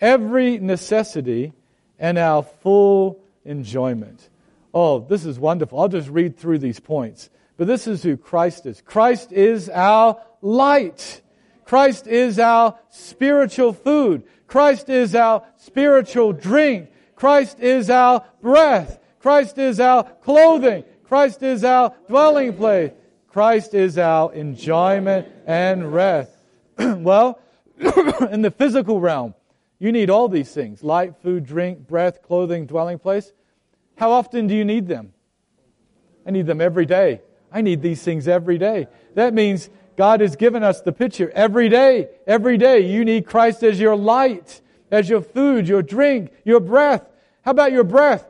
every necessity and our full enjoyment. Oh, this is wonderful. I'll just read through these points. But this is who Christ is. Christ is our light. Christ is our spiritual food. Christ is our spiritual drink. Christ is our breath. Christ is our clothing. Christ is our dwelling place. Christ is our enjoyment and rest. well, in the physical realm, you need all these things light, food, drink, breath, clothing, dwelling place. How often do you need them? I need them every day. I need these things every day. That means God has given us the picture every day. Every day you need Christ as your light, as your food, your drink, your breath. How about your breath?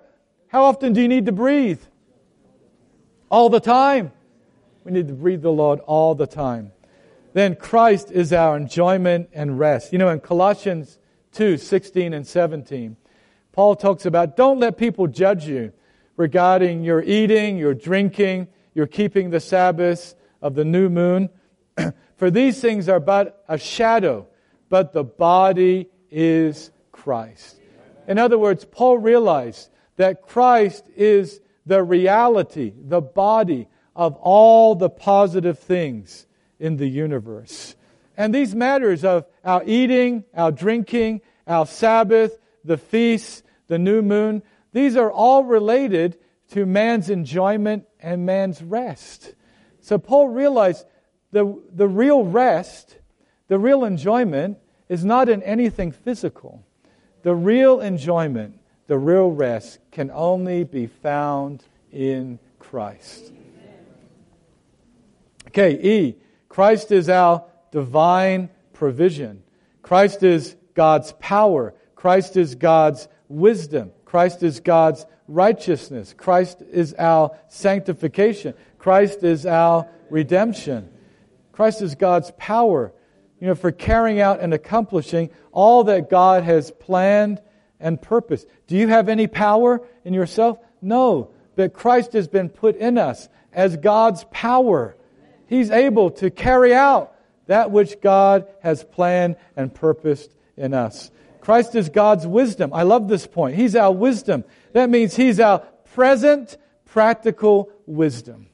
How often do you need to breathe? All the time. We need to breathe the Lord all the time. Then Christ is our enjoyment and rest. You know, in Colossians 2 16 and 17, Paul talks about don't let people judge you regarding your eating, your drinking, your keeping the Sabbath of the new moon. For these things are but a shadow, but the body is Christ. In other words, Paul realized that Christ is the reality, the body of all the positive things in the universe. And these matters of our eating, our drinking, our Sabbath, the feasts, the new moon, these are all related to man's enjoyment and man's rest. So Paul realized the, the real rest, the real enjoyment, is not in anything physical. The real enjoyment, the real rest, can only be found in Christ. Okay, E. Christ is our divine provision. Christ is God's power. Christ is God's wisdom. Christ is God's righteousness. Christ is our sanctification. Christ is our redemption. Christ is God's power, you know, for carrying out and accomplishing all that God has planned and purposed. Do you have any power in yourself? No, but Christ has been put in us as God's power. He's able to carry out that which God has planned and purposed in us. Christ is God's wisdom. I love this point. He's our wisdom. That means He's our present, practical wisdom.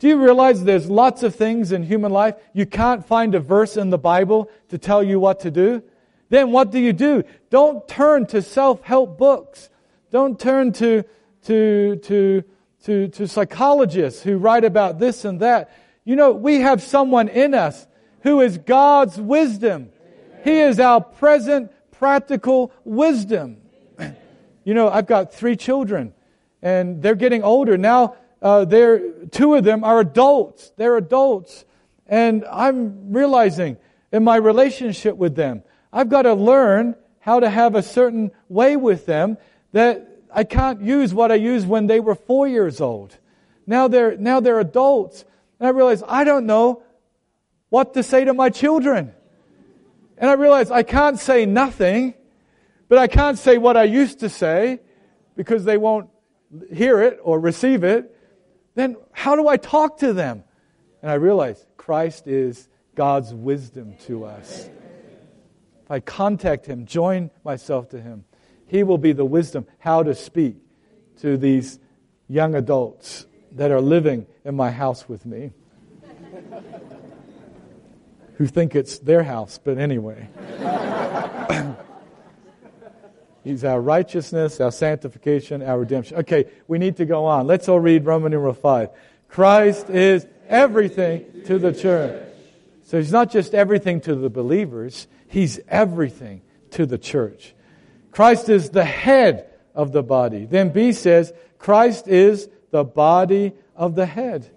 Do you realize there's lots of things in human life you can't find a verse in the Bible to tell you what to do? Then what do you do? Don't turn to self-help books. Don't turn to, to, to, to, to psychologists who write about this and that. You know, we have someone in us who is God's wisdom. He is our present practical wisdom. You know, I've got three children and they're getting older. Now, uh, they're, two of them are adults. They're adults. And I'm realizing in my relationship with them, I've got to learn how to have a certain way with them that I can't use what I used when they were four years old. Now they're, now they're adults. And I realize I don't know what to say to my children. And I realize I can't say nothing, but I can't say what I used to say because they won't hear it or receive it. Then how do I talk to them? And I realize Christ is God's wisdom to us. If I contact Him, join myself to Him, He will be the wisdom how to speak to these young adults that are living in my house with me who think it's their house, but anyway. He's our righteousness, our sanctification, our redemption. Okay, we need to go on. Let's all read Roman numeral 5. Christ is everything to the church. So he's not just everything to the believers, he's everything to the church. Christ is the head of the body. Then B says, Christ is the body of the head.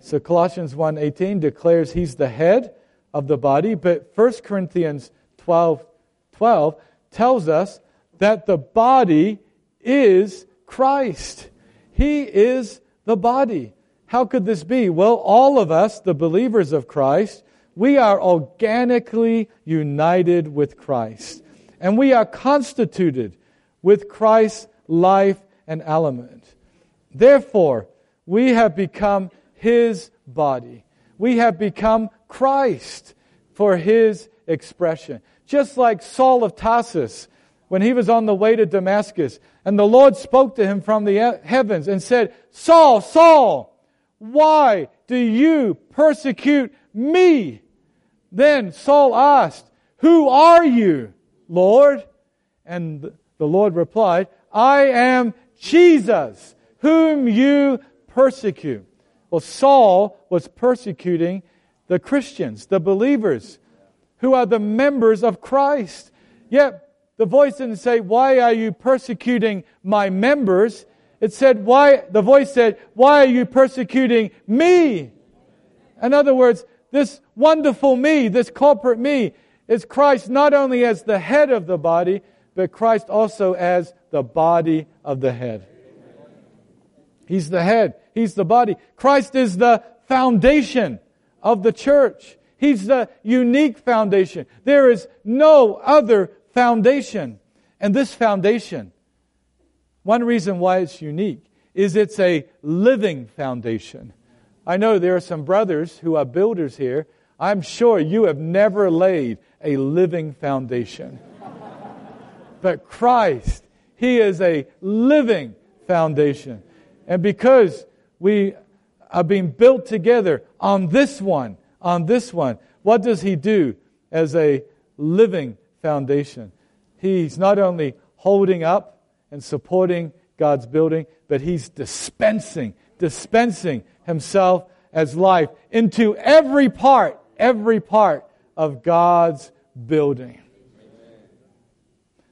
So Colossians 1:18 declares he's the head of the body, but 1 Corinthians 12, 12 tells us that the body is Christ. He is the body. How could this be? Well, all of us, the believers of Christ, we are organically united with Christ. And we are constituted with Christ's life and element. Therefore, we have become His body. We have become Christ for his expression. Just like Saul of Tarsus, when he was on the way to Damascus, and the Lord spoke to him from the heavens and said, Saul, Saul, why do you persecute me? Then Saul asked, Who are you, Lord? And the Lord replied, I am Jesus, whom you persecute. Well, Saul was persecuting the Christians, the believers, who are the members of Christ. Yet, the voice didn't say, Why are you persecuting my members? It said, Why, the voice said, Why are you persecuting me? In other words, this wonderful me, this corporate me, is Christ not only as the head of the body, but Christ also as the body of the head. He's the head. He's the body. Christ is the foundation of the church. He's the unique foundation. There is no other foundation. And this foundation, one reason why it's unique is it's a living foundation. I know there are some brothers who are builders here. I'm sure you have never laid a living foundation. but Christ, He is a living foundation. And because we are being built together on this one, on this one. What does he do as a living foundation? He's not only holding up and supporting God's building, but he's dispensing, dispensing himself as life into every part, every part of God's building.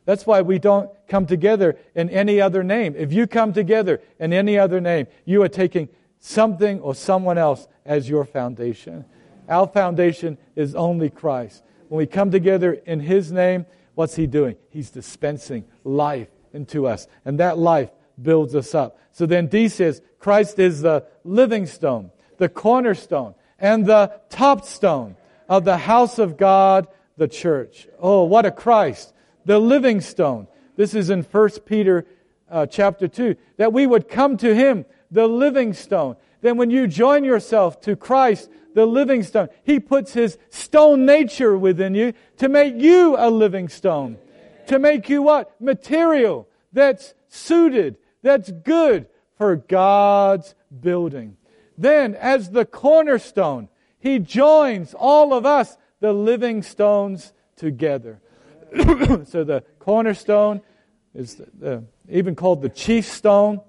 That's why we don't come together in any other name. If you come together in any other name, you are taking something or someone else as your foundation. Our foundation is only Christ. When we come together in His name, what's He doing? He's dispensing life into us. And that life builds us up. So then D says, Christ is the living stone, the cornerstone, and the top stone of the house of God, the church. Oh, what a Christ the living stone. This is in 1 Peter uh, chapter 2. That we would come to Him, the living stone. Then when you join yourself to Christ, the living stone, He puts His stone nature within you to make you a living stone. To make you what? Material that's suited, that's good for God's building. Then, as the cornerstone, he joins all of us, the living stones, together. so the cornerstone is the, the, even called the chief stone,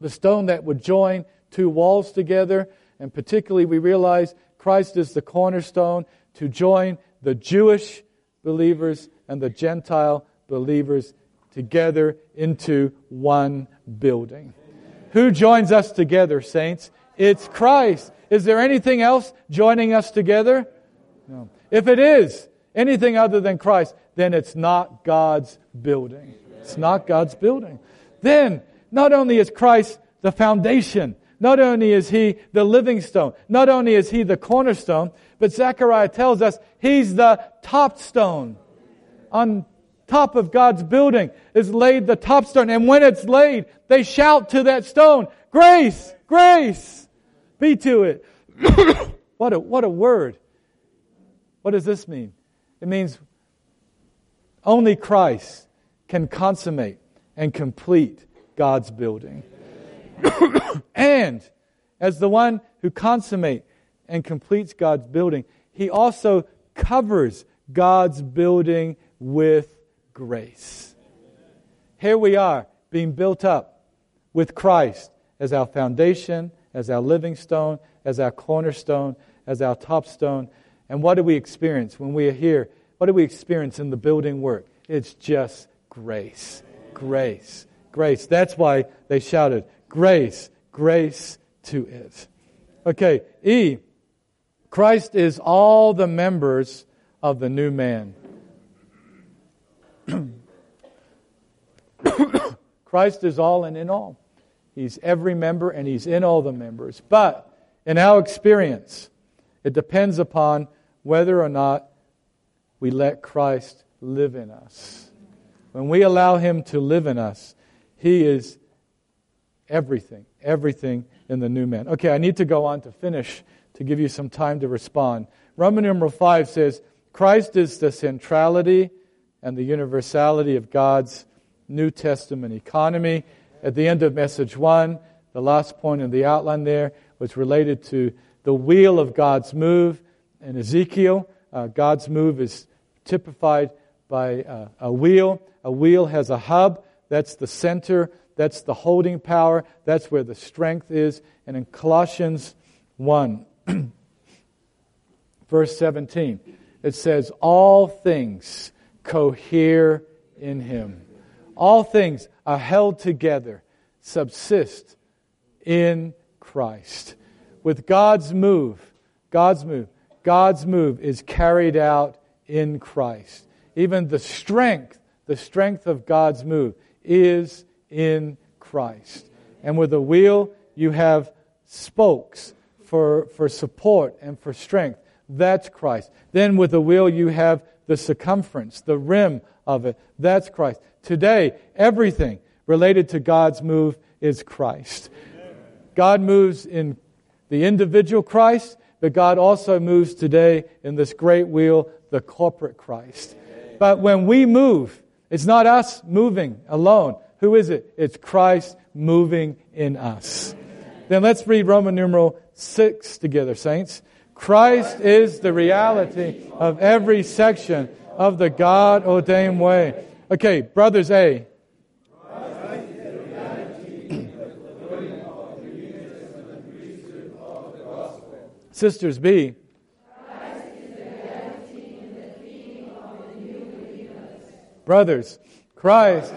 the stone that would join two walls together. And particularly, we realize Christ is the cornerstone to join the Jewish believers and the Gentile believers together into one building. Who joins us together, saints? It's Christ. Is there anything else joining us together? No. If it is anything other than Christ, then it's not God's building. It's not God's building. Then, not only is Christ the foundation, not only is he the living stone, not only is he the cornerstone, but Zechariah tells us he's the top stone. On top of God's building is laid the top stone. And when it's laid, they shout to that stone, Grace, grace, be to it. what, a, what a word. What does this mean? It means only Christ can consummate and complete God's building. and as the one who consummates and completes God's building, he also covers God's building with grace. Here we are being built up with Christ as our foundation, as our living stone, as our cornerstone, as our top stone. And what do we experience when we are here? What do we experience in the building work? It's just grace. Grace. Grace. That's why they shouted, Grace, grace to it. Okay, E. Christ is all the members of the new man. Christ is all and in all. He's every member and He's in all the members. But in our experience, it depends upon whether or not we let Christ live in us. When we allow Him to live in us, He is everything, everything in the new man. Okay, I need to go on to finish to give you some time to respond. Roman numeral 5 says, Christ is the centrality and the universality of God's New Testament economy. At the end of message 1, the last point in the outline there was related to the wheel of God's move. In Ezekiel, uh, God's move is typified by uh, a wheel. A wheel has a hub, that's the center, that's the holding power, that's where the strength is. And in Colossians 1, verse 17, it says, All things cohere in him. All things are held together, subsist in Christ. With God's move, God's move, God's move is carried out in Christ. Even the strength, the strength of God's move is in Christ. And with a wheel, you have spokes for, for support and for strength. That's Christ. Then with the wheel, you have the circumference, the rim of it. That's Christ. Today, everything related to God's move is Christ. God moves in the individual Christ, but God also moves today in this great wheel, the corporate Christ. But when we move, it's not us moving alone. Who is it? It's Christ moving in us. Then let's read Roman numeral 6 together, saints. Christ is the reality of every section of the God ordained way. Okay, brothers A. Sisters B. Brothers, Christ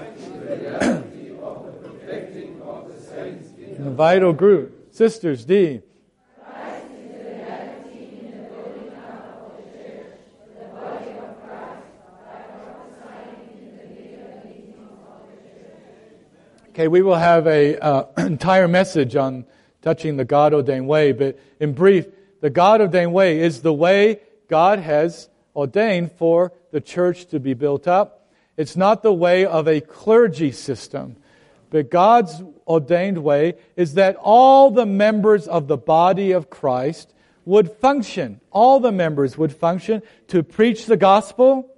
the vital group. Sisters D. Okay, we will have an uh, entire message on touching the God ordained way, but in brief, the God ordained way is the way God has ordained for the church to be built up. It's not the way of a clergy system, but God's ordained way is that all the members of the body of Christ would function. All the members would function to preach the gospel,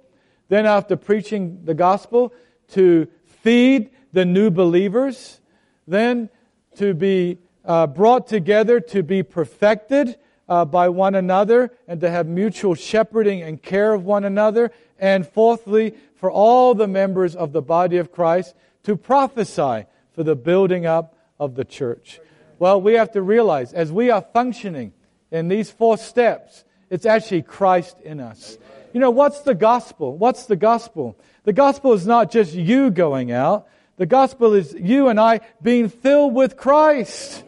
then after preaching the gospel, to feed the new believers, then to be uh, brought together to be perfected uh, by one another and to have mutual shepherding and care of one another. And fourthly, for all the members of the body of Christ to prophesy for the building up of the church. Well, we have to realize as we are functioning in these four steps, it's actually Christ in us. You know, what's the gospel? What's the gospel? The gospel is not just you going out. The gospel is you and I being filled with Christ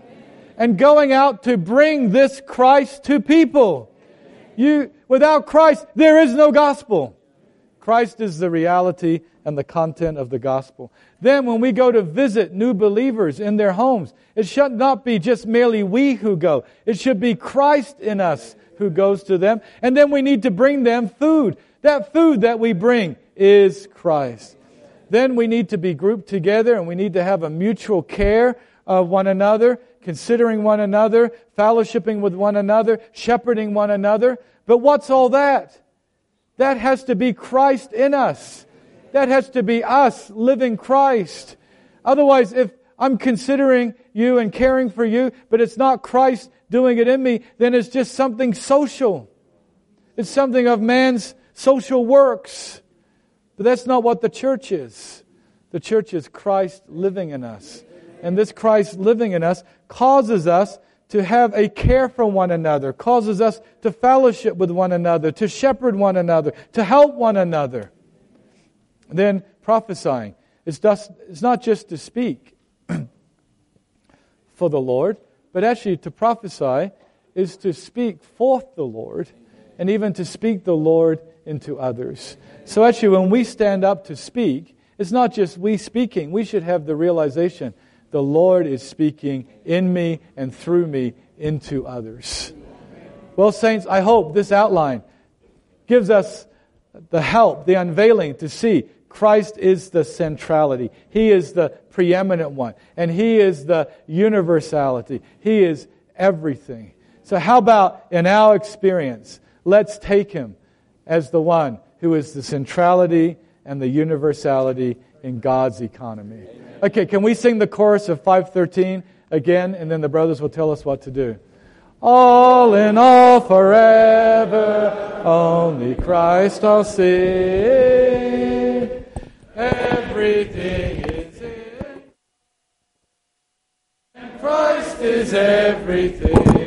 and going out to bring this Christ to people. You, without Christ, there is no gospel. Christ is the reality and the content of the gospel. Then when we go to visit new believers in their homes, it should not be just merely we who go. It should be Christ in us who goes to them. And then we need to bring them food. That food that we bring is Christ. Then we need to be grouped together and we need to have a mutual care of one another, considering one another, fellowshipping with one another, shepherding one another. But what's all that? That has to be Christ in us. That has to be us living Christ. Otherwise, if I'm considering you and caring for you, but it's not Christ doing it in me, then it's just something social. It's something of man's social works. But that's not what the church is. The church is Christ living in us. And this Christ living in us causes us to have a care for one another, causes us to fellowship with one another, to shepherd one another, to help one another. Then prophesying. It's, just, it's not just to speak for the Lord, but actually to prophesy is to speak forth the Lord and even to speak the Lord into others. So actually, when we stand up to speak, it's not just we speaking. We should have the realization the Lord is speaking in me and through me into others. Well, saints, I hope this outline gives us the help, the unveiling to see Christ is the centrality. He is the preeminent one. And He is the universality. He is everything. So, how about in our experience, let's take Him as the one who is the centrality and the universality in God's economy. Okay, can we sing the chorus of 513 again, and then the brothers will tell us what to do? All in all forever, only Christ I'll sing. Everything is in. Christ is everything.